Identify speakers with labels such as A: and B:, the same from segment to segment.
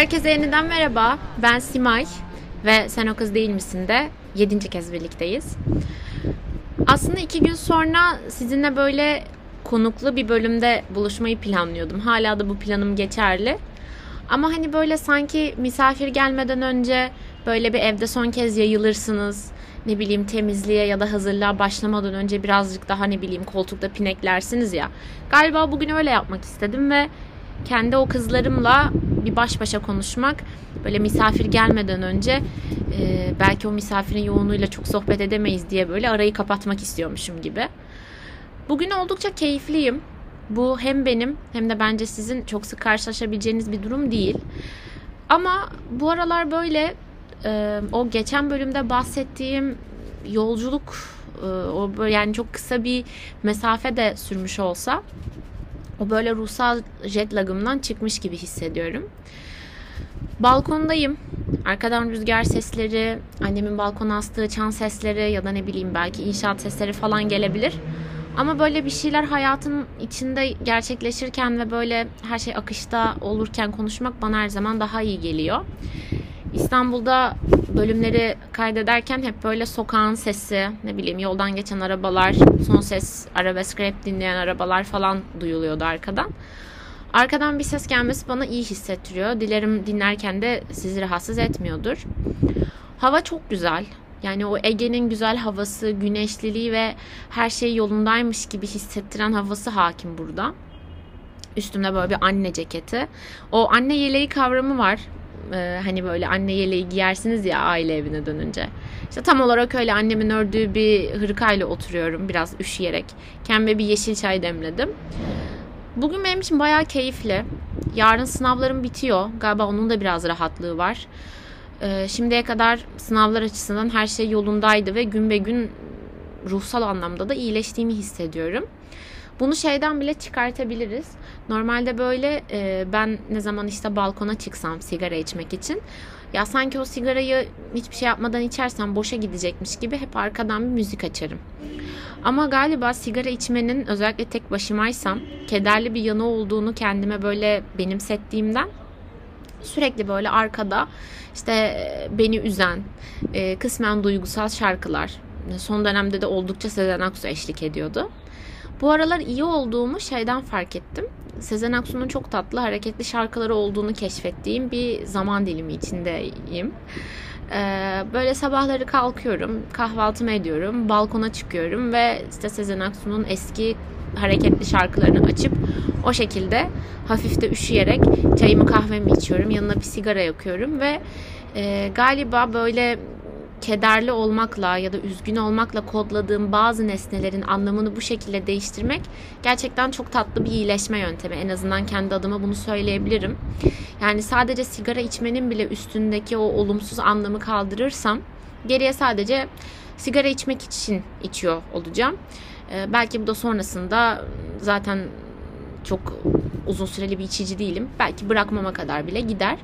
A: Herkese yeniden merhaba. Ben Simay ve Sen O Kız Değil Misin de 7. kez birlikteyiz. Aslında iki gün sonra sizinle böyle konuklu bir bölümde buluşmayı planlıyordum. Hala da bu planım geçerli. Ama hani böyle sanki misafir gelmeden önce böyle bir evde son kez yayılırsınız. Ne bileyim temizliğe ya da hazırlığa başlamadan önce birazcık daha ne bileyim koltukta pineklersiniz ya. Galiba bugün öyle yapmak istedim ve kendi o kızlarımla bir baş başa konuşmak böyle misafir gelmeden önce e, belki o misafirin yoğunluğuyla çok sohbet edemeyiz diye böyle arayı kapatmak istiyormuşum gibi. Bugün oldukça keyifliyim. Bu hem benim hem de bence sizin çok sık karşılaşabileceğiniz bir durum değil. Ama bu aralar böyle e, o geçen bölümde bahsettiğim yolculuk e, o böyle yani çok kısa bir mesafe de sürmüş olsa o böyle ruhsal jet lagımdan çıkmış gibi hissediyorum. Balkondayım. Arkadan rüzgar sesleri, annemin balkona astığı çan sesleri ya da ne bileyim belki inşaat sesleri falan gelebilir. Ama böyle bir şeyler hayatın içinde gerçekleşirken ve böyle her şey akışta olurken konuşmak bana her zaman daha iyi geliyor. İstanbul'da bölümleri kaydederken hep böyle sokağın sesi, ne bileyim yoldan geçen arabalar, son ses arabesk rap dinleyen arabalar falan duyuluyordu arkadan. Arkadan bir ses gelmesi bana iyi hissettiriyor. Dilerim dinlerken de sizi rahatsız etmiyordur. Hava çok güzel. Yani o Ege'nin güzel havası, güneşliliği ve her şey yolundaymış gibi hissettiren havası hakim burada. Üstümde böyle bir anne ceketi. O anne yeleği kavramı var. Ee, hani böyle anne yeleği giyersiniz ya aile evine dönünce. İşte tam olarak öyle annemin ördüğü bir hırkayla oturuyorum biraz üşüyerek. Kendime bir yeşil çay demledim. Bugün benim için bayağı keyifli. Yarın sınavlarım bitiyor. Galiba onun da biraz rahatlığı var. Ee, şimdiye kadar sınavlar açısından her şey yolundaydı ve gün be gün ruhsal anlamda da iyileştiğimi hissediyorum. Bunu şeyden bile çıkartabiliriz. Normalde böyle e, ben ne zaman işte balkona çıksam sigara içmek için ya sanki o sigarayı hiçbir şey yapmadan içersem boşa gidecekmiş gibi hep arkadan bir müzik açarım. Ama galiba sigara içmenin özellikle tek başımaysam kederli bir yanı olduğunu kendime böyle benimsettiğimden sürekli böyle arkada işte e, beni üzen, e, kısmen duygusal şarkılar. Son dönemde de oldukça Sezen Aksu eşlik ediyordu. Bu aralar iyi olduğumu şeyden fark ettim. Sezen Aksu'nun çok tatlı, hareketli şarkıları olduğunu keşfettiğim bir zaman dilimi içindeyim. Ee, böyle sabahları kalkıyorum, kahvaltımı ediyorum, balkona çıkıyorum ve işte Sezen Aksu'nun eski hareketli şarkılarını açıp o şekilde hafif de üşüyerek çayımı kahvemi içiyorum. Yanına bir sigara yakıyorum ve e, galiba böyle kederli olmakla ya da üzgün olmakla kodladığım bazı nesnelerin anlamını bu şekilde değiştirmek gerçekten çok tatlı bir iyileşme yöntemi. En azından kendi adıma bunu söyleyebilirim. Yani sadece sigara içmenin bile üstündeki o olumsuz anlamı kaldırırsam geriye sadece sigara içmek için içiyor olacağım. Ee, belki bu da sonrasında zaten çok uzun süreli bir içici değilim. Belki bırakmama kadar bile gider.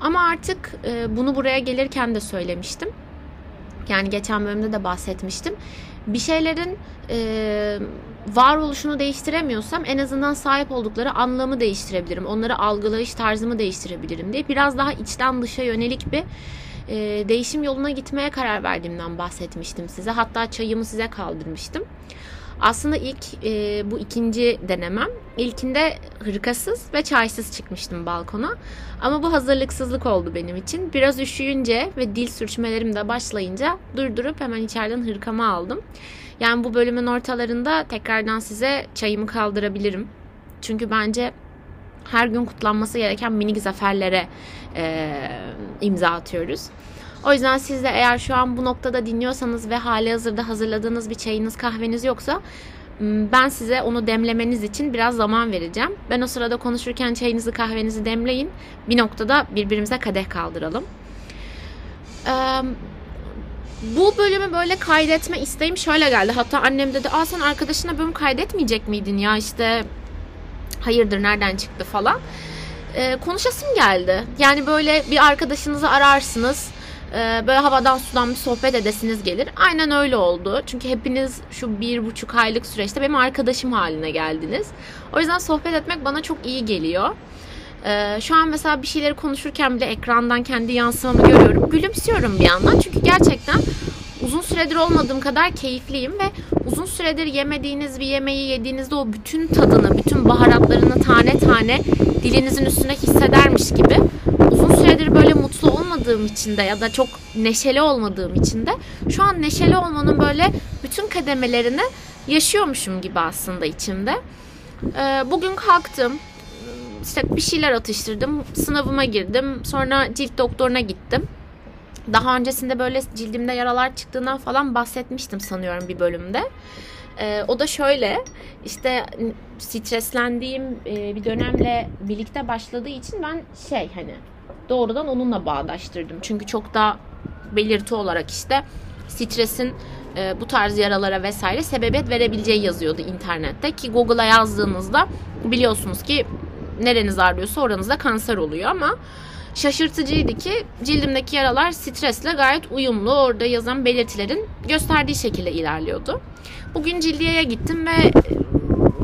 A: Ama artık e, bunu buraya gelirken de söylemiştim yani geçen bölümde de bahsetmiştim. Bir şeylerin e, varoluşunu değiştiremiyorsam en azından sahip oldukları anlamı değiştirebilirim. Onları algılayış tarzımı değiştirebilirim diye biraz daha içten dışa yönelik bir e, değişim yoluna gitmeye karar verdiğimden bahsetmiştim size. Hatta çayımı size kaldırmıştım. Aslında ilk e, bu ikinci denemem. İlkinde hırkasız ve çaysız çıkmıştım balkona. Ama bu hazırlıksızlık oldu benim için. Biraz üşüyünce ve dil sürçmelerim de başlayınca durdurup hemen içeriden hırkamı aldım. Yani bu bölümün ortalarında tekrardan size çayımı kaldırabilirim. Çünkü bence her gün kutlanması gereken minik zaferlere e, imza atıyoruz. O yüzden siz de eğer şu an bu noktada dinliyorsanız ve hali hazırda hazırladığınız bir çayınız kahveniz yoksa ben size onu demlemeniz için biraz zaman vereceğim. Ben o sırada konuşurken çayınızı kahvenizi demleyin. Bir noktada birbirimize kadeh kaldıralım. bu bölümü böyle kaydetme isteğim şöyle geldi. Hatta annem dedi Aa sen arkadaşına bölüm kaydetmeyecek miydin ya işte hayırdır nereden çıktı falan. Ee, konuşasım geldi. Yani böyle bir arkadaşınızı ararsınız e, böyle havadan sudan bir sohbet edesiniz gelir. Aynen öyle oldu. Çünkü hepiniz şu bir buçuk aylık süreçte benim arkadaşım haline geldiniz. O yüzden sohbet etmek bana çok iyi geliyor. Ee, şu an mesela bir şeyleri konuşurken bile ekrandan kendi yansımamı görüyorum. Gülümsüyorum bir yandan. Çünkü gerçekten uzun süredir olmadığım kadar keyifliyim ve uzun süredir yemediğiniz bir yemeği yediğinizde o bütün tadını, bütün baharatlarını tane tane dilinizin üstünde hissedermiş gibi süredir böyle mutlu olmadığım için de ya da çok neşeli olmadığım için de şu an neşeli olmanın böyle bütün kademelerini yaşıyormuşum gibi aslında içimde. Ee, bugün kalktım, işte bir şeyler atıştırdım, sınavıma girdim, sonra cilt doktoruna gittim. Daha öncesinde böyle cildimde yaralar çıktığından falan bahsetmiştim sanıyorum bir bölümde. Ee, o da şöyle işte streslendiğim e, bir dönemle birlikte başladığı için ben şey hani doğrudan onunla bağdaştırdım. Çünkü çok da belirti olarak işte stresin e, bu tarz yaralara vesaire sebebiyet verebileceği yazıyordu internette ki Google'a yazdığınızda biliyorsunuz ki nereniz ağrıyorsa oranızda kanser oluyor ama şaşırtıcıydı ki cildimdeki yaralar stresle gayet uyumlu orada yazan belirtilerin gösterdiği şekilde ilerliyordu. Bugün cildiyeye gittim ve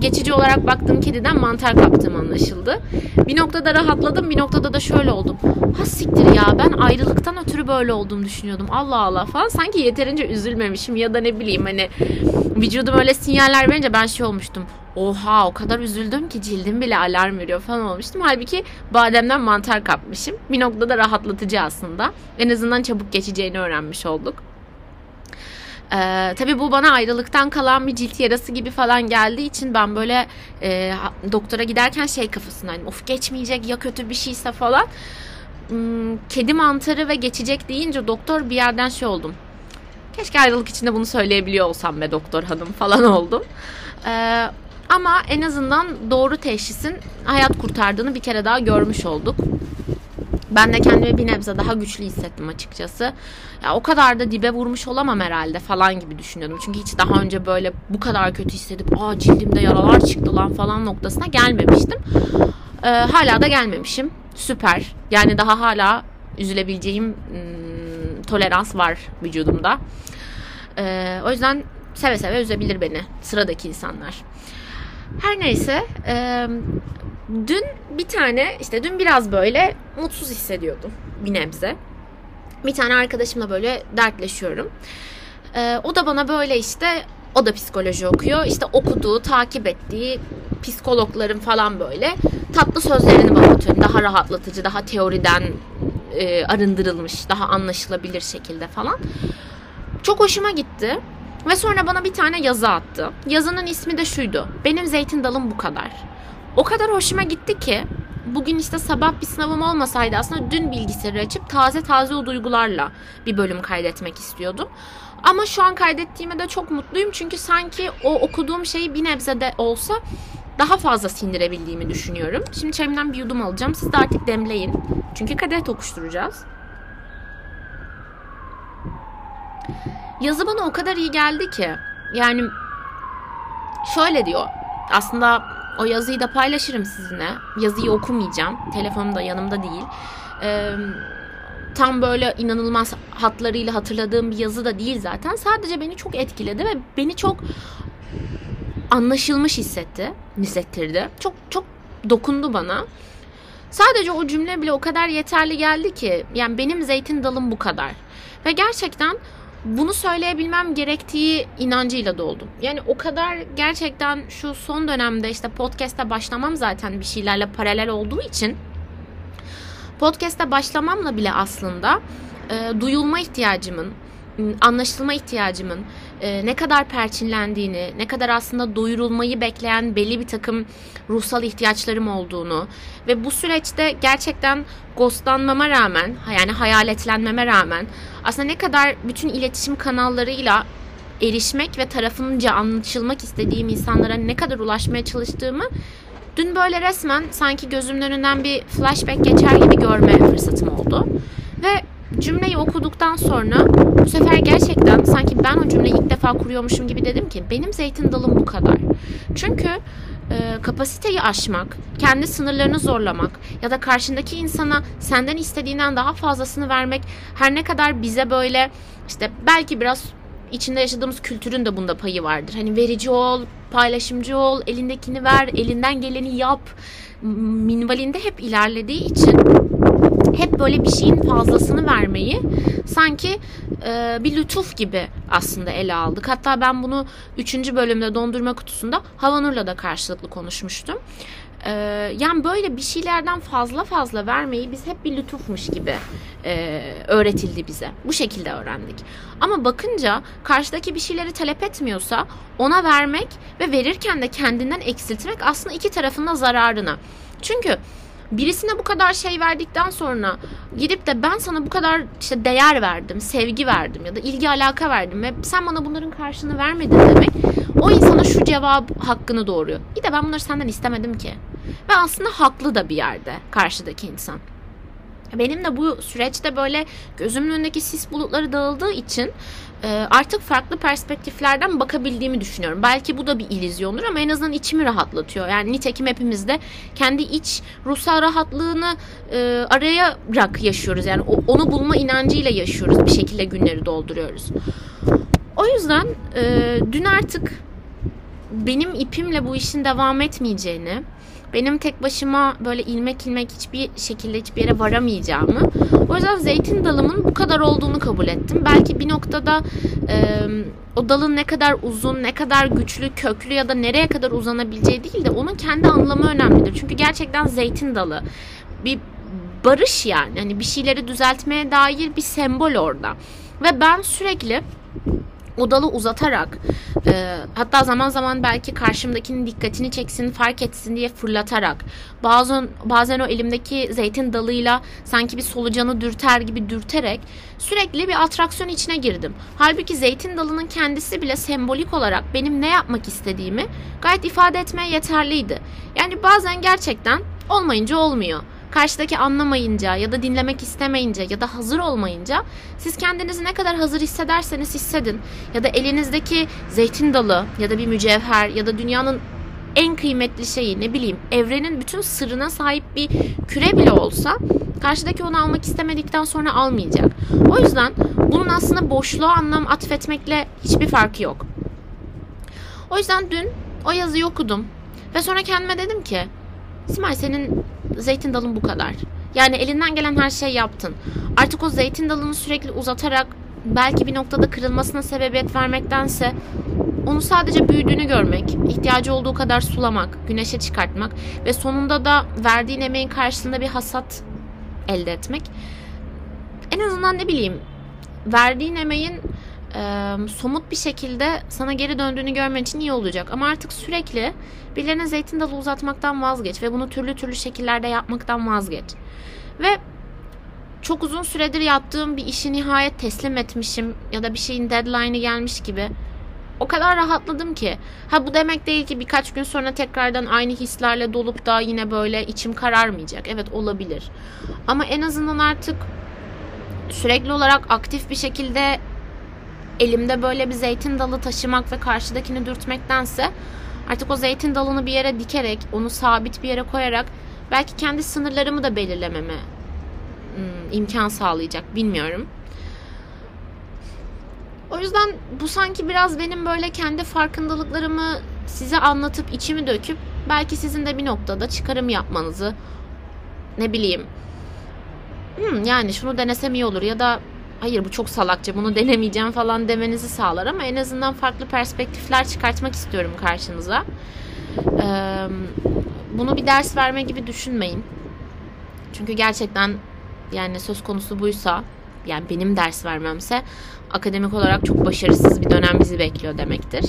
A: geçici olarak baktığım kediden mantar kaptığım anlaşıldı. Bir noktada rahatladım bir noktada da şöyle oldum. Ha siktir ya ben ayrılıktan ötürü böyle olduğumu düşünüyordum. Allah Allah falan sanki yeterince üzülmemişim ya da ne bileyim hani vücudum öyle sinyaller verince ben şey olmuştum. Oha o kadar üzüldüm ki cildim bile alarm veriyor falan olmuştum. Halbuki bademden mantar kapmışım. Bir noktada rahatlatıcı aslında. En azından çabuk geçeceğini öğrenmiş olduk. Ee, tabii bu bana ayrılıktan kalan bir cilt yarası gibi falan geldiği için ben böyle e, doktora giderken şey kafasındayım. Of geçmeyecek ya kötü bir şeyse falan. Hmm, kedi mantarı ve geçecek deyince doktor bir yerden şey oldum. Keşke ayrılık içinde bunu söyleyebiliyor olsam be doktor hanım falan oldum. Ee, ama en azından doğru teşhisin hayat kurtardığını bir kere daha görmüş olduk. Ben de kendimi bir nebze daha güçlü hissettim açıkçası. Ya o kadar da dibe vurmuş olamam herhalde falan gibi düşünüyordum. Çünkü hiç daha önce böyle bu kadar kötü hissedip aa cildimde yaralar çıktı lan falan noktasına gelmemiştim. Ee, hala da gelmemişim. Süper. Yani daha hala üzülebileceğim ım, tolerans var vücudumda. Ee, o yüzden seve seve üzebilir beni sıradaki insanlar. Her neyse e, dün bir tane işte dün biraz böyle mutsuz hissediyordum bir nebze. Bir tane arkadaşımla böyle dertleşiyorum. E, o da bana böyle işte o da psikoloji okuyor. İşte okuduğu, takip ettiği psikologların falan böyle tatlı sözlerini bana atıyor. Daha rahatlatıcı, daha teoriden e, arındırılmış, daha anlaşılabilir şekilde falan. Çok hoşuma gitti. Ve sonra bana bir tane yazı attı. Yazının ismi de şuydu. Benim zeytin dalım bu kadar. O kadar hoşuma gitti ki bugün işte sabah bir sınavım olmasaydı aslında dün bilgisayarı açıp taze taze o duygularla bir bölüm kaydetmek istiyordum. Ama şu an kaydettiğime de çok mutluyum çünkü sanki o okuduğum şeyi bir nebze de olsa daha fazla sindirebildiğimi düşünüyorum. Şimdi çayımdan bir yudum alacağım. Siz de artık demleyin. Çünkü kadeh tokuşturacağız. Yazı bana o kadar iyi geldi ki. Yani şöyle diyor. Aslında o yazıyı da paylaşırım sizinle. Yazıyı okumayacağım. Telefonum da yanımda değil. Ee, tam böyle inanılmaz hatlarıyla hatırladığım bir yazı da değil zaten. Sadece beni çok etkiledi ve beni çok anlaşılmış hissetti, hissettirdi. Çok çok dokundu bana. Sadece o cümle bile o kadar yeterli geldi ki yani benim zeytin dalım bu kadar. Ve gerçekten bunu söyleyebilmem gerektiği inancıyla doldum. Yani o kadar gerçekten şu son dönemde işte podcast'e başlamam zaten bir şeylerle paralel olduğu için podcast'e başlamamla bile aslında e, duyulma ihtiyacımın, anlaşılma ihtiyacımın, e, ne kadar perçinlendiğini, ne kadar aslında doyurulmayı bekleyen belli bir takım ruhsal ihtiyaçlarım olduğunu ve bu süreçte gerçekten ghostlanmama rağmen, yani hayaletlenmeme rağmen aslında ne kadar bütün iletişim kanallarıyla erişmek ve tarafınca anlaşılmak istediğim insanlara ne kadar ulaşmaya çalıştığımı dün böyle resmen sanki gözümün önünden bir flashback geçer gibi görme fırsatım oldu. Ve cümleyi okuduktan sonra bu sefer gerçekten sanki ben o cümleyi ilk defa kuruyormuşum gibi dedim ki benim zeytin dalım bu kadar. Çünkü e, kapasiteyi aşmak, kendi sınırlarını zorlamak ya da karşındaki insana senden istediğinden daha fazlasını vermek her ne kadar bize böyle işte belki biraz içinde yaşadığımız kültürün de bunda payı vardır. Hani verici ol, paylaşımcı ol, elindekini ver, elinden geleni yap. Minvalinde hep ilerlediği için hep böyle bir şeyin fazlasını vermeyi sanki e, bir lütuf gibi aslında ele aldık. Hatta ben bunu 3. bölümde dondurma kutusunda Havanur'la da karşılıklı konuşmuştum. E, yani böyle bir şeylerden fazla fazla vermeyi biz hep bir lütufmuş gibi e, öğretildi bize. Bu şekilde öğrendik. Ama bakınca karşıdaki bir şeyleri talep etmiyorsa ona vermek ve verirken de kendinden eksiltmek aslında iki tarafın da zararına. Çünkü birisine bu kadar şey verdikten sonra gidip de ben sana bu kadar işte değer verdim, sevgi verdim ya da ilgi alaka verdim ve sen bana bunların karşılığını vermedin demek o insana şu cevap hakkını doğuruyor. İyi de ben bunları senden istemedim ki. Ve aslında haklı da bir yerde karşıdaki insan. Benim de bu süreçte böyle gözümün önündeki sis bulutları dağıldığı için artık farklı perspektiflerden bakabildiğimi düşünüyorum. Belki bu da bir ilizyondur ama en azından içimi rahatlatıyor. Yani nitekim hepimiz de kendi iç ruhsal rahatlığını e, arayarak yaşıyoruz. Yani onu bulma inancıyla yaşıyoruz. Bir şekilde günleri dolduruyoruz. O yüzden e, dün artık benim ipimle bu işin devam etmeyeceğini, benim tek başıma böyle ilmek ilmek hiçbir şekilde hiçbir yere varamayacağımı. O yüzden zeytin dalımın bu kadar olduğunu kabul ettim. Belki bir noktada e, o dalın ne kadar uzun, ne kadar güçlü, köklü ya da nereye kadar uzanabileceği değil de onun kendi anlamı önemlidir. Çünkü gerçekten zeytin dalı bir barış yani. Hani bir şeyleri düzeltmeye dair bir sembol orada. Ve ben sürekli o dalı uzatarak e, hatta zaman zaman belki karşımdakinin dikkatini çeksin fark etsin diye fırlatarak bazen bazen o elimdeki zeytin dalıyla sanki bir solucanı dürter gibi dürterek sürekli bir atraksiyon içine girdim. Halbuki zeytin dalının kendisi bile sembolik olarak benim ne yapmak istediğimi gayet ifade etmeye yeterliydi. Yani bazen gerçekten olmayınca olmuyor karşıdaki anlamayınca ya da dinlemek istemeyince ya da hazır olmayınca siz kendinizi ne kadar hazır hissederseniz hissedin ya da elinizdeki zeytin dalı ya da bir mücevher ya da dünyanın en kıymetli şeyi ne bileyim evrenin bütün sırrına sahip bir küre bile olsa karşıdaki onu almak istemedikten sonra almayacak. O yüzden bunun aslında boşluğa anlam atfetmekle hiçbir farkı yok. O yüzden dün o yazıyı okudum ve sonra kendime dedim ki Simay senin zeytin dalın bu kadar. Yani elinden gelen her şeyi yaptın. Artık o zeytin dalını sürekli uzatarak belki bir noktada kırılmasına sebebiyet vermektense onu sadece büyüdüğünü görmek, ihtiyacı olduğu kadar sulamak, güneşe çıkartmak ve sonunda da verdiğin emeğin karşılığında bir hasat elde etmek. En azından ne bileyim verdiğin emeğin e, somut bir şekilde sana geri döndüğünü görmen için iyi olacak. Ama artık sürekli birilerine zeytin dalı uzatmaktan vazgeç ve bunu türlü türlü şekillerde yapmaktan vazgeç. Ve çok uzun süredir yaptığım bir işi nihayet teslim etmişim ya da bir şeyin deadline'ı gelmiş gibi o kadar rahatladım ki. Ha bu demek değil ki birkaç gün sonra tekrardan aynı hislerle dolup da yine böyle içim kararmayacak. Evet olabilir. Ama en azından artık sürekli olarak aktif bir şekilde elimde böyle bir zeytin dalı taşımak ve karşıdakini dürtmektense artık o zeytin dalını bir yere dikerek, onu sabit bir yere koyarak belki kendi sınırlarımı da belirlememe hmm, imkan sağlayacak bilmiyorum. O yüzden bu sanki biraz benim böyle kendi farkındalıklarımı size anlatıp içimi döküp belki sizin de bir noktada çıkarım yapmanızı ne bileyim hmm, yani şunu denesem iyi olur ya da hayır bu çok salakça bunu denemeyeceğim falan demenizi sağlar ama en azından farklı perspektifler çıkartmak istiyorum karşınıza. Bunu bir ders verme gibi düşünmeyin. Çünkü gerçekten yani söz konusu buysa yani benim ders vermemse akademik olarak çok başarısız bir dönem bizi bekliyor demektir.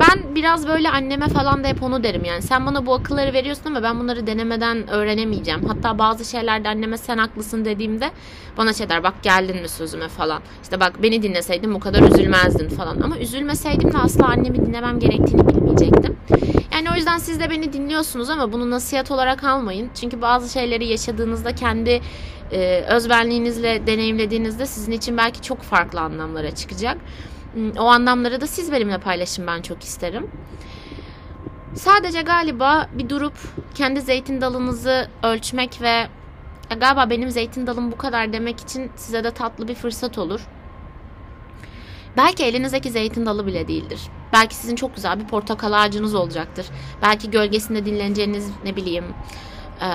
A: Ben biraz böyle anneme falan da hep onu derim yani. Sen bana bu akılları veriyorsun ama ben bunları denemeden öğrenemeyeceğim. Hatta bazı şeylerde anneme sen haklısın dediğimde bana şey der bak geldin mi sözüme falan. İşte bak beni dinleseydin bu kadar üzülmezdin falan. Ama üzülmeseydim de asla annemi dinlemem gerektiğini bilmeyecektim. Yani o yüzden siz de beni dinliyorsunuz ama bunu nasihat olarak almayın. Çünkü bazı şeyleri yaşadığınızda kendi e, özbenliğinizle deneyimlediğinizde sizin için belki çok farklı anlamlara çıkacak. Hmm, o anlamları da siz benimle paylaşın ben çok isterim. Sadece galiba bir durup kendi zeytin dalınızı ölçmek ve galiba benim zeytin dalım bu kadar demek için size de tatlı bir fırsat olur. Belki elinizdeki zeytin dalı bile değildir. Belki sizin çok güzel bir portakal ağacınız olacaktır. Belki gölgesinde dinleneceğiniz ne bileyim e,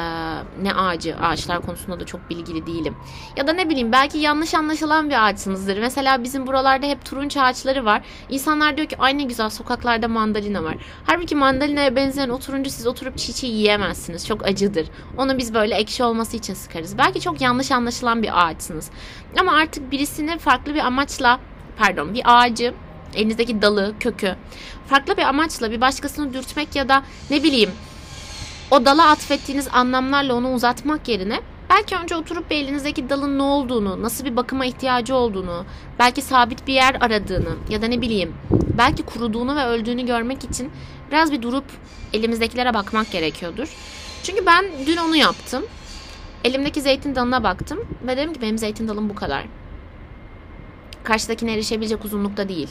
A: ne ağacı ağaçlar konusunda da çok bilgili değilim. Ya da ne bileyim belki yanlış anlaşılan bir ağaçsınızdır. Mesela bizim buralarda hep turunç ağaçları var. İnsanlar diyor ki ay ne güzel sokaklarda mandalina var. Halbuki mandalinaya benzeyen o turuncu siz oturup çiğ çiğ yiyemezsiniz. Çok acıdır. Onu biz böyle ekşi olması için sıkarız. Belki çok yanlış anlaşılan bir ağaçsınız. Ama artık birisini farklı bir amaçla pardon bir ağacı elinizdeki dalı, kökü farklı bir amaçla bir başkasını dürtmek ya da ne bileyim o dala atfettiğiniz anlamlarla onu uzatmak yerine belki önce oturup bir elinizdeki dalın ne olduğunu, nasıl bir bakıma ihtiyacı olduğunu, belki sabit bir yer aradığını ya da ne bileyim belki kuruduğunu ve öldüğünü görmek için biraz bir durup elimizdekilere bakmak gerekiyordur. Çünkü ben dün onu yaptım. Elimdeki zeytin dalına baktım ve dedim ki benim zeytin dalım bu kadar. Karşıdakine erişebilecek uzunlukta değil.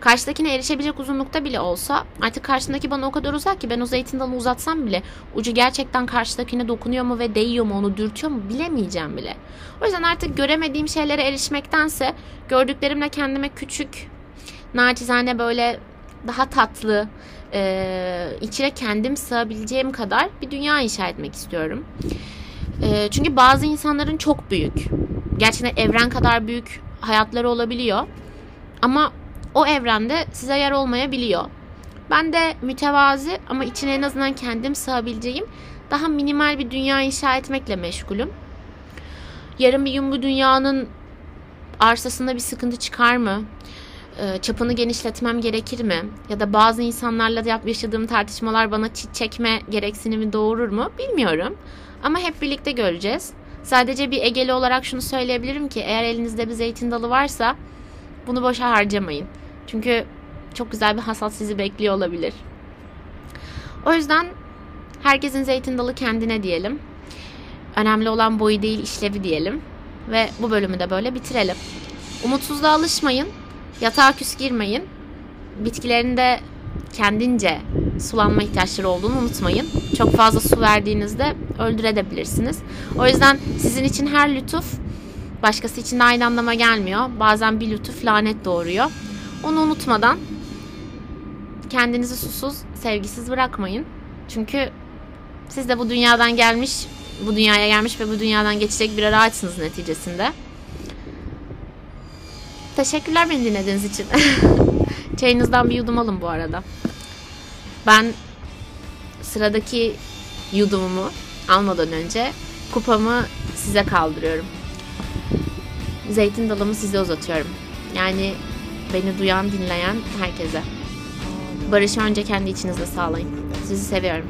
A: Karşıdakine erişebilecek uzunlukta bile olsa artık karşındaki bana o kadar uzak ki ben o zeytin uzatsam bile ucu gerçekten karşıdakine dokunuyor mu ve değiyor mu onu dürtüyor mu bilemeyeceğim bile. O yüzden artık göremediğim şeylere erişmektense gördüklerimle kendime küçük, naçizane böyle daha tatlı, e, içine kendim sığabileceğim kadar bir dünya inşa etmek istiyorum. E, çünkü bazı insanların çok büyük, gerçekten evren kadar büyük hayatları olabiliyor. Ama o evrende size yer olmayabiliyor. Ben de mütevazi ama içine en azından kendim sığabileceğim daha minimal bir dünya inşa etmekle meşgulüm. Yarın bir gün bu dünyanın arsasında bir sıkıntı çıkar mı? Ee, çapını genişletmem gerekir mi? Ya da bazı insanlarla yaşadığım tartışmalar bana çit çekme gereksinimi doğurur mu? Bilmiyorum. Ama hep birlikte göreceğiz. Sadece bir Egeli olarak şunu söyleyebilirim ki eğer elinizde bir zeytin dalı varsa bunu boşa harcamayın. Çünkü çok güzel bir hasat sizi bekliyor olabilir. O yüzden herkesin zeytin dalı kendine diyelim. Önemli olan boyu değil işlevi diyelim. Ve bu bölümü de böyle bitirelim. Umutsuzluğa alışmayın. Yatağa küs girmeyin. Bitkilerinde kendince sulanma ihtiyaçları olduğunu unutmayın. Çok fazla su verdiğinizde öldürebilirsiniz. O yüzden sizin için her lütuf başkası için de aynı anlama gelmiyor. Bazen bir lütuf lanet doğuruyor. Onu unutmadan kendinizi susuz, sevgisiz bırakmayın. Çünkü siz de bu dünyadan gelmiş, bu dünyaya gelmiş ve bu dünyadan geçecek birer ağaçsınız neticesinde. Teşekkürler beni dinlediğiniz için. Çayınızdan bir yudum alın bu arada. Ben sıradaki yudumumu almadan önce kupamı size kaldırıyorum. Zeytin dalımı size uzatıyorum. Yani beni duyan, dinleyen herkese. Barışı önce kendi içinizde sağlayın. Sizi seviyorum.